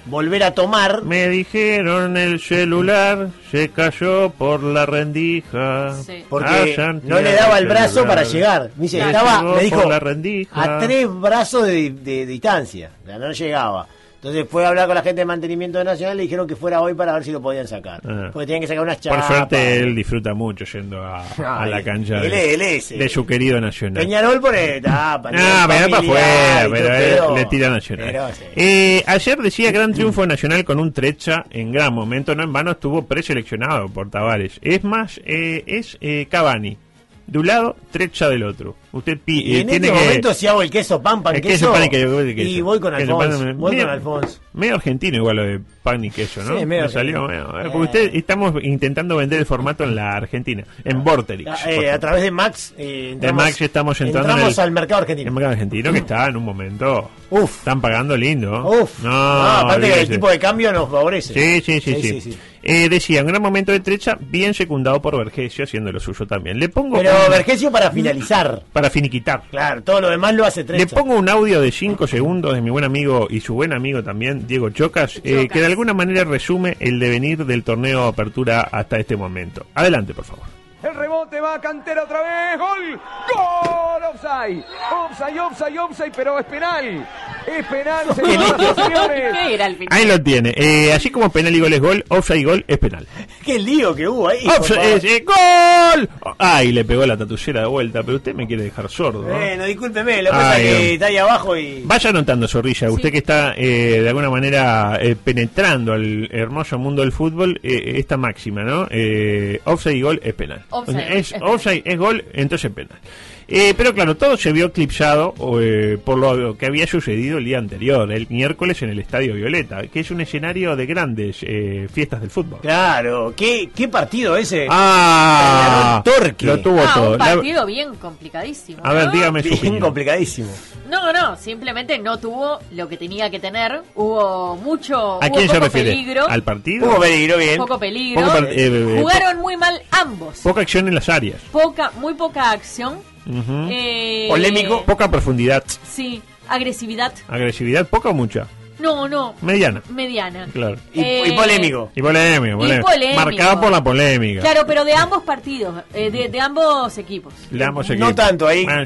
volver a tomar. Me dijeron el celular se cayó por la rendija. Porque A Santiago no le daba el brazo celular. para llegar. Me dice, Se estaba, llegó me dijo, por la rendija. a tres brazos de, de distancia. O sea, no llegaba. Entonces fue a hablar con la gente de mantenimiento de Nacional y le dijeron que fuera hoy para ver si lo podían sacar. Ah. Porque tenían que sacar unas Por chapas. suerte él disfruta mucho yendo a, la cancha él de, es- él es, de eh, su querido Nacional. Peñarol pone tapa. Ah, pero para afuera, pero él le tira Pero, Nacional. sí. Eh, ayer decía gran triunfo nacional con un Trecha en gran momento, no en vano estuvo preseleccionado por Tavares. Es más, eh, es eh, Cavani de un lado, Trecha del otro. Usted Y eh, en tiene este que momento si hago el queso pan, pan, el queso, pan y queso, queso. y voy con Queso, Alfonso. pan, voy medio- con Alfonso. Medio argentino igual lo de pan y queso, ¿no? Sí, medio Me salió medio- eh, porque usted estamos intentando vender el formato en la Argentina, en Vorterix. Ah, eh, a través de Max. eh, De entramos, Max estamos entrando en entramos el- al mercado argentino. El mercado argentino que está en un momento. Uf. Están pagando lindo. Uf. No, Ah, aparte que el tipo de cambio nos favorece. Sí, sí, sí. Sí, sí, sí. Eh, decía, un gran momento de trecha, bien secundado por Vergesio, haciendo lo suyo también. Le pongo. Pero un- Vergesio para finalizar. Para finiquitar. Claro, todo lo demás lo hace Le Trecha. pongo un audio de 5 segundos de mi buen amigo y su buen amigo también, Diego Chocas, eh, que de alguna manera resume el devenir del torneo Apertura hasta este momento. Adelante, por favor. El rebote va a cantera otra vez. Gol. Gol. Offside. Offside, offside, offside, pero es penal. Es penal, señoras y señores. ¿Qué era el final? Ahí lo tiene. Eh, así como penal y gol es gol, offside y gol es penal. Qué lío que hubo ahí. Offside es, eh, ¡Gol! Ay, le pegó la tatullera de vuelta, pero usted me quiere dejar sordo. ¿no? Bueno, discúlpeme, lo que pasa es que está ahí abajo y. Vaya notando, Zorrilla, usted que está eh, de alguna manera eh, penetrando al hermoso mundo del fútbol, eh, esta máxima, ¿no? Eh, offside y gol es penal. Offside es, offside es gol, entonces es penal. Eh, pero claro, todo se vio eclipsado eh, por lo que había sucedido el día anterior, el miércoles en el Estadio Violeta, que es un escenario de grandes eh, fiestas del fútbol. Claro, ¿qué, qué partido ese? Ah, Torque. lo tuvo Ah, todo. un La- partido bien complicadísimo. a ver, dígame su Bien opinión. complicadísimo. No, no, simplemente no tuvo lo que tenía que tener. Hubo mucho. ¿A hubo quién se poco refiere? Peligro, ¿Al partido? Hubo peligro, bien. Poco peligro. Poco par- eh, eh, Jugaron muy mal ambos. Poca acción en las áreas. Poca, muy poca acción. Eh, Polémico. Poca profundidad. Sí, agresividad. Agresividad, poca o mucha. No, no. Mediana. Mediana. Claro. Y, Eh, y polémico. Y polémico, polémico. polémico. Marcada por la polémica. Claro, pero de ambos partidos, eh, de, de ambos equipos. Le damos No equipo. tanto ahí. Ah,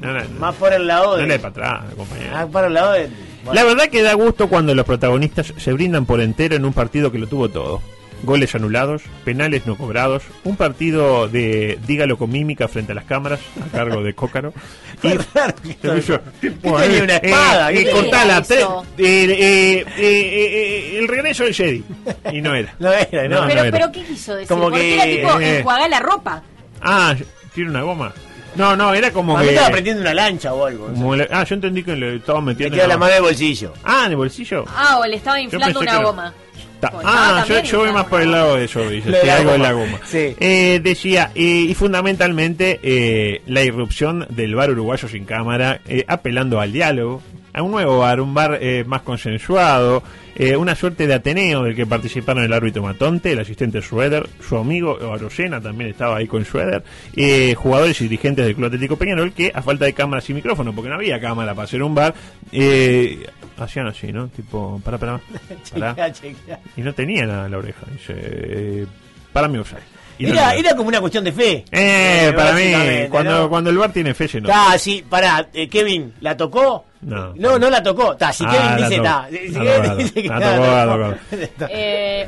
No, no, no. Más por el lado No de. le para atrás, compañero. Más por el lado de. bueno. La verdad que da gusto cuando los protagonistas se brindan por entero en un partido que lo tuvo todo. Goles anulados, penales no cobrados, un partido de dígalo con mímica frente a las cámaras, a cargo de Cócaro. Y Claro que se puso, ¿Qué tenía una espada? eh, ¿Qué eh, era cortala, eh, eh, eh, eh, el regreso del Jedi. Y no era. No era, no. No, pero, era. pero ¿qué quiso decir? Como Porque que, era tipo eh, enjuagar la ropa. Ah, tiene una goma. No, no, era como que. estaba prendiendo una lancha o algo. como le- ah, yo entendí que le estaba Me metiendo. queda la en mano de bolsillo. Ah, en el bolsillo. Ah, o le estaba inflando una goma. Ta- ah, ah, yo, yo voy más por el lado de eso, dice, Lo de sí, la algo de goma. la goma. Sí. Eh, decía, eh, y fundamentalmente eh, la irrupción del bar uruguayo sin cámara, apelando al diálogo, a un nuevo bar, un bar eh, más consensuado, eh, una suerte de Ateneo del que participaron el árbitro Matonte, el asistente Schroeder, su amigo Arocena también estaba ahí con Schroeder, eh, jugadores y dirigentes del Club Atlético Peñarol que a falta de cámaras y micrófono, porque no había cámara para hacer un bar, eh, hacían así, ¿no? Tipo, para, para, para. Y no tenía nada en la oreja. Dice, eh, para mi offside. No Era, era como una cuestión de fe. Eh, para mí, cuando, ¿no? cuando el bar tiene fe, se nota. Ah, sí, pará, eh, Kevin, ¿la tocó? No. No, no la tocó. Ta, si Ah, Kevin la dice, ta.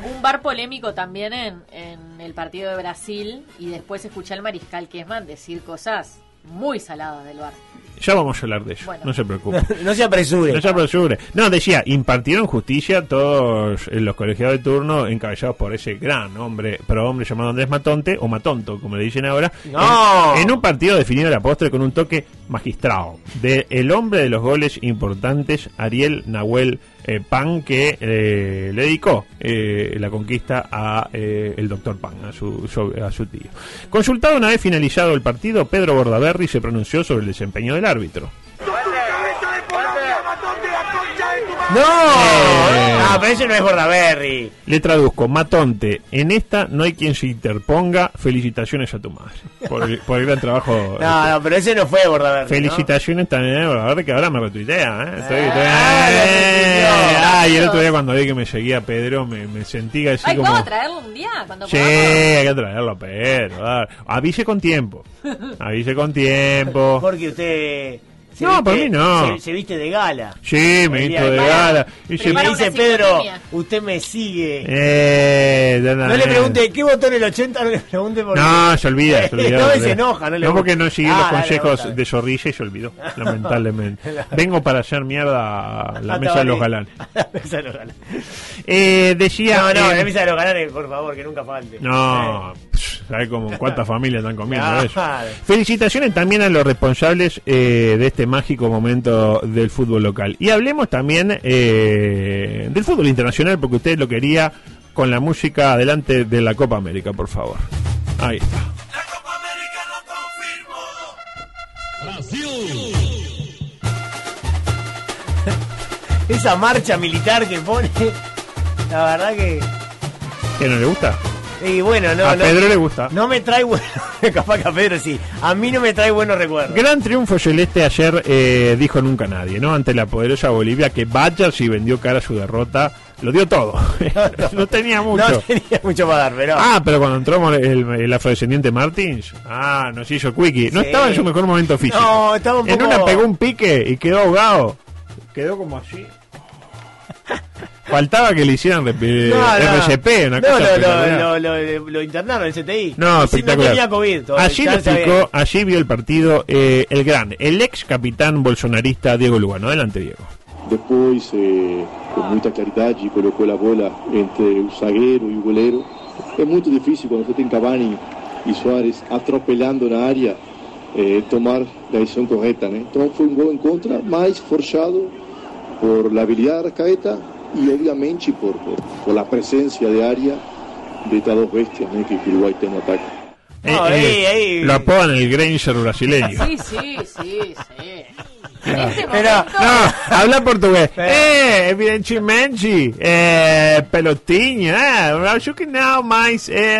Un bar polémico también en, en el partido de Brasil y después escuché al mariscal Kesman decir cosas muy saladas del bar. Ya vamos a hablar de eso, Bueno. no se preocupe. No se apresure. No se apresure. No, decía, impartieron justicia todos los colegiados de turno encabezados por ese gran hombre, pero hombre llamado Andrés Matonte, o Matonto, como le dicen ahora, ¡No! en, en un partido definido la postre con un toque magistrado de el hombre de los goles importantes, Ariel Nahuel eh, Pan, que eh, le dedicó eh, la conquista a el doctor Pan, a su, a su tío. Consultado una vez finalizado el partido, Pedro Bordaberry se pronunció sobre el desempeño del árbitro. ¡No! Eh. Ah, pero ese no es Bordaberry. Le traduzco, Matonte, en esta no hay quien se interponga. Felicitaciones a tu madre por el, por el gran trabajo. No, no, pero ese no fue Bordaberry. Felicitaciones también a Bordaberry, que ahora me retuitea. ¿eh? Estoy- estoy- Ah, eh, ah, y el otro día cuando vi que me seguía Pedro, me, me sentí así Ay, como... ¿puedo traerlo un día? Cuando Sí, podamos? hay que traerlo a Pedro. ah. Avise con tiempo. Avise con tiempo. Porque usted. Se No, por mí no. Se, se viste de gala. Sí, me visto de gala. Y se- me dice Pedro, usted me sigue. Eh, No le pregunte, ¿qué votó en el 80? No le pregunte por No, se olvida, se olvida. no, se enoja, no le No, porque no siguió Ah, los consejos de Zorrilla y se olvidó, lamentablemente. Vengo para hacer mierda a la mesa de los galanes. La mesa de los galanes. Eh, decía... No, no, eh, la mesa de los galanes, por favor, que nunca falte. No, ¿sabes cuántas familias están comiendo eso? Felicitaciones también a los responsables eh, de este mágico momento del fútbol local. Y hablemos también eh, del fútbol internacional, porque usted lo quería con la música adelante de la Copa América, por favor. Ahí está. Esa marcha militar que pone, la verdad que... ¿Que no le gusta? Y bueno, no, a no, Pedro le gusta. no me trae bueno, capaz que a Pedro sí, a mí no me trae buenos recuerdos. Gran triunfo celeste ayer, eh, dijo nunca nadie, ¿no? Ante la poderosa Bolivia, que vaya si vendió cara a su derrota, lo dio todo. no tenía mucho. No tenía mucho para dar, pero... Ah, pero cuando entró el, el afrodescendiente Martins, ah, nos hizo quickie. No Sí. estaba en su mejor momento físico. No, estaba un En poco- una pegó un pique y quedó ahogado. Quedó como así. Faltaba que le hicieran No, no. RCP, una no, cosa lo, espectacular. lo, lo, lo- lo internaron en el CTI. No, Y espectacular. No tenía COVID. todo- allí lo explicó, allí vio el partido eh, el grande, el ex capitán bolsonarista Diego Lugano. Adelante, Diego. Depois, eh, com muita claridade, colocou a bola entre o zagueiro e o goleiro. É muito difícil quando você tem Cavani e Soares atropelando na área, eh, tomar a decisão correta. Né? Então foi um gol em contra, mais forçado por la habilidade de Arcaeta e, obviamente, por, por, por a presença de área de estas dos bestias que Uruguai tem no ataque. Eh, eh, ahí. Lo apodan el Granger brasileño. Sí, sí, sí, sí. Este No, habla portugués. Pero- Eh, evidentemente, eh, pelotinha, eh, yo que no más, eh,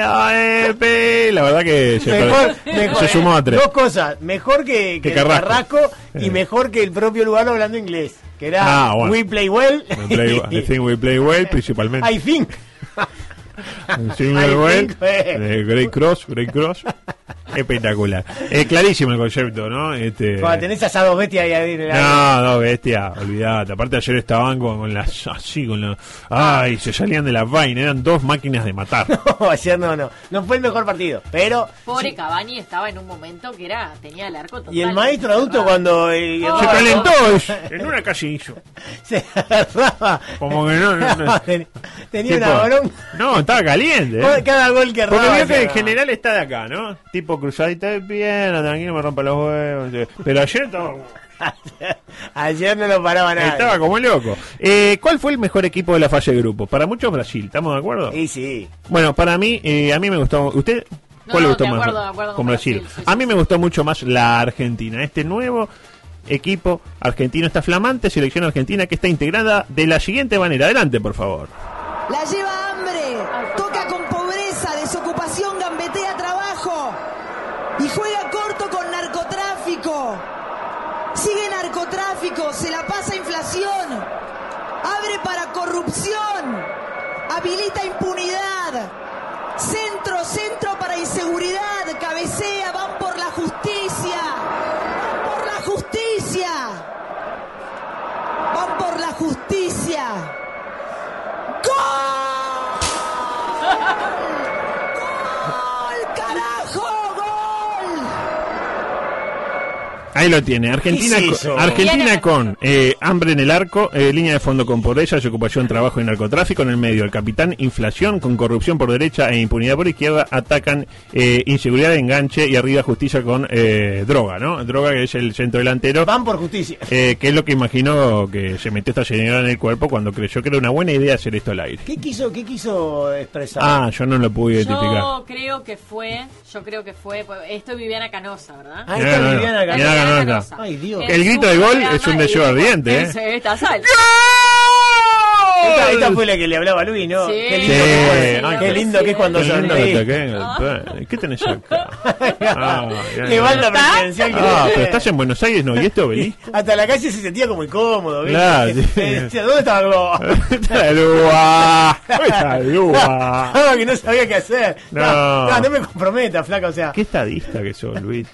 eh, la verdad que se, Mejor, se sumó a tres. Dos cosas, mejor que, que Que el Carrasco. Carrasco y Eh. mejor que el propio Lugano hablando inglés. Que era Ah, bueno. We Play Well. We play- I think we play well, principalmente. I think. I muy well. think, eh. Eh, Great Cross, Great Cross. Espectacular. Eh, clarísimo el concepto, ¿no? Este, Cuando tenés a esas dos bestias ahí en el No, no, bestia, olvidate. Aparte ayer estaban con, con las así, con la, ay, se salían de la vaina, eran dos máquinas de matar. No, ayer no, no. No fue el mejor partido. Pero. pobre Cavani estaba en un momento que era tenía el arco total. Y el maestro adulto cuando. eh, Oh. Se calentó, es- en una casi hizo. Se agarraba. Como que no, no, no. Ten- Tenía Tipo, una bronca. No, estaba caliente. ¿eh? Cada gol que Porque erraba, vio que en general está de acá, ¿no? Tipo cruzadita de pierna, tranquilo, me rompa los huevos. Pero ayer estaba, Ayer no lo paraba nada. estaba como loco. Eh, ¿Cuál fue el mejor equipo de la fase de grupo? Para muchos Brasil, ¿estamos de acuerdo? Sí, sí. Bueno, para mí, eh, a mí me gustó. ¿Usted? No, ¿Cuál le no, gustó de más? de acuerdo con con Brasil. Brasil, sí, a sí, mí me gustó mucho más la Argentina. Este nuevo equipo argentino, esta flamante selección argentina que está integrada de la siguiente manera. Adelante, por favor. La lleva hambre, toca con pobreza, desocupación, gambetea trabajo y juega corto con narcotráfico. Sigue narcotráfico, se la pasa inflación, abre para corrupción, habilita impunidad. Ahí lo tiene. Argentina, ¿Qué es co- eso? Argentina con eh, hambre en el arco, eh, línea de fondo con pobreza, desocupación, trabajo y narcotráfico en el medio. El capitán, inflación con corrupción por derecha e impunidad por izquierda. Atacan eh, inseguridad enganche y arriba justicia con eh, droga, ¿no? Droga que es el centro delantero. Van por justicia. Eh, que es lo que imaginó que se metió esta señora en el cuerpo cuando creyó que era una buena idea hacer esto al aire. ¿Qué quiso, qué quiso expresar? Ah, yo no lo pude identificar. Yo creo que fue, yo creo que fue, pues, esto es Viviana Canosa, ¿verdad? Ah, esta mirá, Viviana Canosa. Ay, Dios. El grito de gol es un después ardiente, ¿eh? ese- Esta sal. Esta, esta fue la que le hablaba a Luis, ¿no? Sí. Qué lindo, Sí. que, qué lindo que es cuando sonríe. el pe- ¿Qué tenés acá? Ah, ya, Qué ya. banda presidencial que Ah, le- pero estás en Buenos Aires, ¿no? ¿Y este obelisco? Hasta la calle se sentía como incómodo, ¿viste? Claro, sí. Decía, ¿Dónde estaba Globo? Salúa. Salúa. Ah, que no sabía qué hacer. No. No, no, no me comprometa, flaca, o sea. Qué estadista que sos, Luis.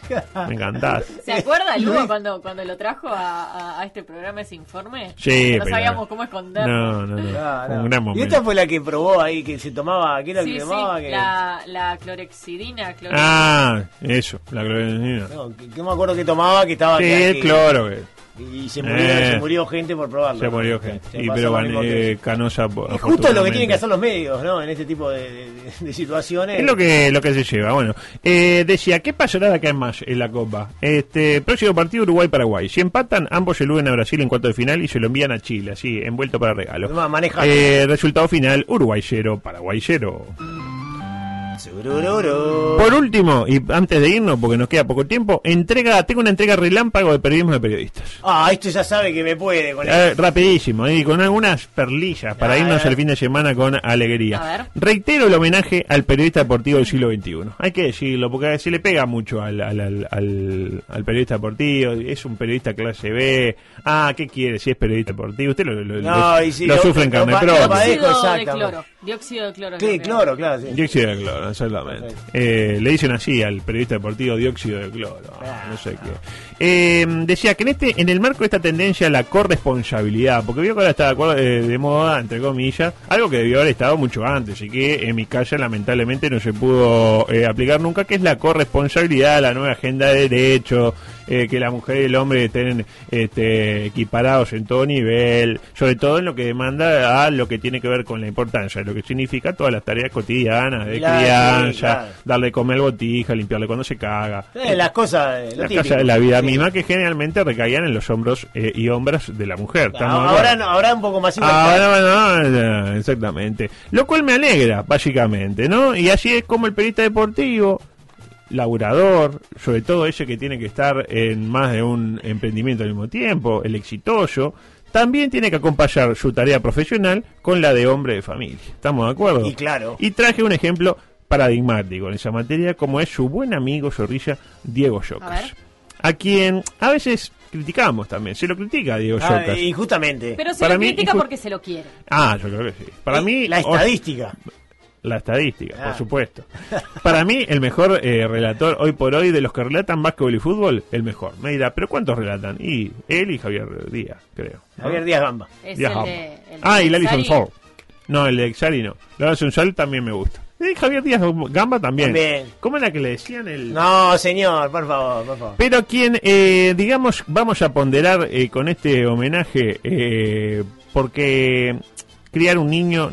Me encantás. ¿Se acuerda Lugo cuando, cuando lo trajo a, a- a este programa ese informe? Sí, no sabíamos cómo esconderlo. No, no, no. No. Un gran Y esta fue la que probó ahí, que se tomaba, que era Sí, que sí, tomaba, que... la, la clorexidina. clore- Ah, eso, la clorexidina. No, que, que me acuerdo que tomaba, que estaba... Sí, el cloro. que- Y se murió, Eh. se murió gente por probarlo. Se murió gente. Se Y pero van, eh, Canosa. Es justo lo que tienen que hacer los medios, ¿no? En este tipo de, de- de situaciones. Es lo que, lo que se lleva. Bueno, eh, decía, ¿qué pasará de acá en más en la Copa? Este próximo partido Uruguay-Paraguay. Si empatan, ambos se luben a Brasil en cuarto de final y se lo envían a Chile, así, envuelto para regalo. Ma- maneja. Eh, resultado final, Uruguay 0, Paraguay 0. Por último, y antes de irnos, porque nos queda poco tiempo, entrega, tengo una entrega relámpago de periodismo de periodistas. Ah, esto ya sabe que me puede con Eh, rapidísimo, y con algunas perlillas para A irnos el fin de semana con alegría. Reitero el homenaje al periodista deportivo del siglo XXI. Hay que decirlo, porque se le pega mucho al, al, al, al- al periodista deportivo. Es un periodista clase B. Ah, ¿qué quiere si es periodista deportivo? Usted lo, lo, No, lo- lo- sufre en carne propia. Dióxido de cloro. Dióxido de cloro. Sí, claro, sí. Dióxido de cloro, exactamente. Eh, le dicen así al periodista deportivo dióxido de cloro. ah, No sé qué. Eh, decía que en este, en el marco de esta tendencia a la corresponsabilidad, porque vio que ahora está de, acuerdo- eh, de moda, entre comillas, algo que debió haber estado mucho antes y que en mi calle lamentablemente no se pudo eh, aplicar nunca, que es la corresponsabilidad, la nueva agenda de derechos, eh, que la mujer y el hombre estén este, equiparados en todo nivel, sobre todo en lo que demanda a lo que tiene que ver con la importancia, lo que significa todas las tareas cotidianas de Claro, sí, crianza, claro. darle comer botija, limpiarle cuando se caga. Eh, las cosas, Las cosas de la vida Sí. Misma que generalmente recaían en los hombros eh, y hombras de la mujer. ¿estamos de Ahora, no, ahora un poco más Ahora, bueno, no, exactamente. Lo cual me alegra, básicamente, ¿no? Y así es como el periodista deportivo, laburador, sobre todo ese que tiene que estar en más de un emprendimiento al mismo tiempo, el exitoso, también tiene que acompañar su tarea profesional con la de hombre de familia. ¿Estamos de acuerdo? Y claro. Y traje un ejemplo paradigmático en esa materia, como es su buen amigo zorrilla Diego ver. A quien a veces criticamos también, se lo critica Diego Ah, Yocas. injustamente. Pero se Para lo mí, critica porque se lo quiere. Ah, yo creo que sí. Para mí. La o- estadística. la estadística, Ah. por supuesto. Para mí, el mejor eh, relator hoy por hoy de los que relatan básquetbol y fútbol, el mejor. Me dirá, ¿pero cuántos relatan? Y él y Javier Díaz, creo. ¿no? Javier Díaz Gamba. Es Díaz el Gamba. de, el de Ah, y Larry. Sonsol. No, el de Exari no. Larry Sonsol también me gusta. Y Javier Díaz Gamba también. También. ¿Cómo era que le decían el.? No, señor, por favor, por favor. Pero quien, eh, digamos, vamos a ponderar eh, con este homenaje, eh, porque criar un niño,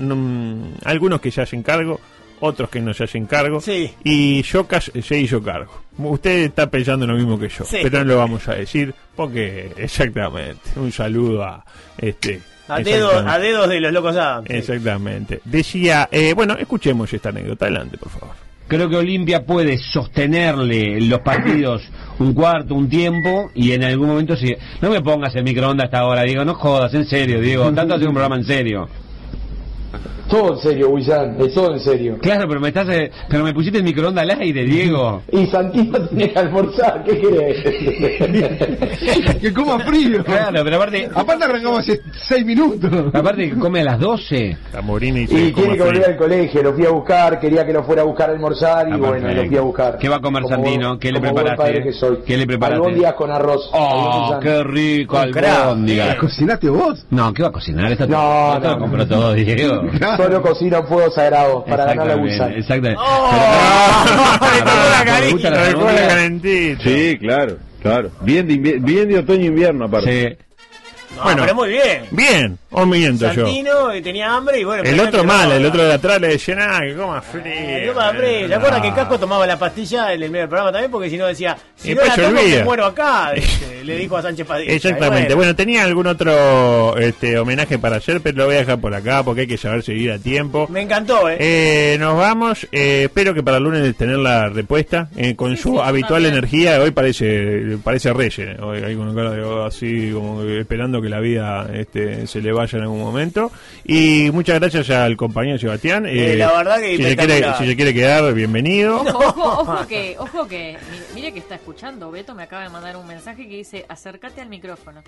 algunos que se hacen cargo, otros que no se hacen cargo, Sí. y Yocas se hizo cargo. Usted está pensando lo mismo que yo, Sí. pero no lo vamos a decir, porque exactamente, un saludo a este... A dedos, a dedos de los locos Adams. sí. Exactamente. Decía, eh, bueno, escuchemos esta anécdota, adelante, por favor. Creo que Olimpia puede sostenerle los partidos un cuarto, un tiempo y en algún momento si no me pongas el microondas hasta ahora, Diego, no jodas, en serio, Diego, tanto hacer un programa en serio. Todo en serio, Wilson, es todo en serio. Claro, pero me estás eh, pero me pusiste el microondas al aire, Diego. Y Santino tiene que almorzar, ¿qué querés? que coma frío. Claro, pero aparte Aparte arrancamos hace seis minutos. aparte que come a las 12. Tamorini Y tiene que volver al colegio, lo fui a buscar, quería que lo fuera a buscar a almorzar y Ah, bueno, perfecto. lo fui a buscar. ¿Qué va a comer Como Santino? ¿Qué le preparaste? padre que soy. ¿Qué le preparaste? Albóndigas con arroz. Oh, qué rico, albóndigas. ¿Cocinaste vos? No, ¿qué va a cocinar? Esto No, esto no, lo no. compró todo, Diego. Cocina en fuego sagrado para ganar la Exactamente. ¡Oh! Sí, claro. Claro, bien de, bien de otoño-invierno aparte. No, pero muy bien. Bien, o miento yo. Santino eh, tenía hambre y bueno. El otro mal, no, el otro de atrás le decía, ah, que coma frío. Eh, yo me hambre. ¿Se acuerdan que Casco tomaba la pastilla en el medio del programa también? Porque si no decía, si Y no la tomo olvida. me muero acá. le dijo a Sánchez Padilla. Exactamente. Bueno, tenía algún otro este, homenaje para hacer, pero lo voy a dejar por acá porque hay que saber seguir a tiempo. Me encantó, ¿eh? Eh, nos vamos. eh, espero que para el lunes tener la respuesta. eh, con su habitual energía, hoy parece parece Reyes. Hoy hay con cara así, como que esperando que la vida este, se le vaya en algún momento. Y muchas gracias al compañero Sebastián. Eh, la verdad que si se, quiere, espectacular. si se quiere quedar, bienvenido. No, ojo, ojo que, ojo que, mi- mire que está escuchando. Beto me acaba de mandar un mensaje que dice, acércate al micrófono.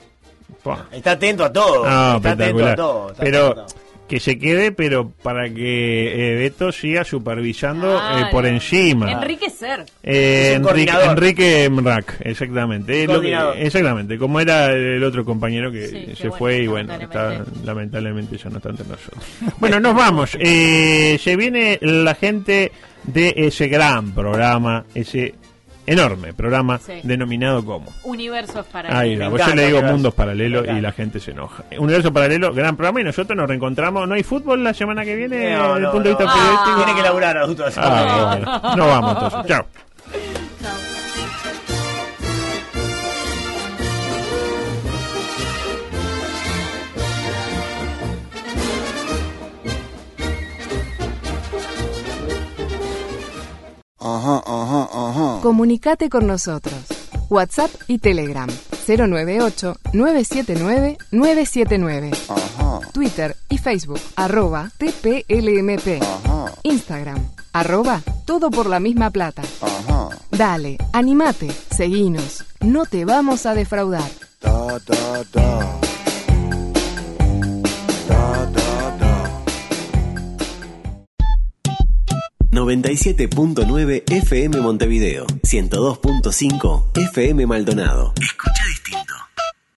Pua. Está atento a todo. No, está atento a todo. está pero atento a todo. Que se quede, pero para que eh, Beto siga supervisando eh, Claro. por encima. Enriquecer. Eh, Enrique. Enrique Mrac, exactamente. Lo que- exactamente, como era el otro compañero que Sí, que se bueno, fue y bueno, está, lamentablemente. lamentablemente ya no está entre nosotros. Bueno, nos vamos. Eh, se viene la gente de ese gran programa, ese enorme programa Sí. denominado como. Universos para Ahí va, pues yo le digo mundos paralelos y la gente se enoja. Universo paralelo, gran programa y nosotros nos reencontramos. ¿No hay fútbol la semana que viene No, desde el no, punto de no. vista periodístico? Tiene que laburar adulto. Ah, bueno. No vamos entonces. Chao. Ajá, ajá, ajá. Comunicate con nosotros. WhatsApp y Telegram 098-979-979. Twitter y Facebook arroba TPLMP. Instagram arroba todo por la misma plata. Dale, animate, seguinos. No te vamos a defraudar. Da, da, da. Da, 97.9 FM Montevideo, 102.5 FM Maldonado. Escucha distinto.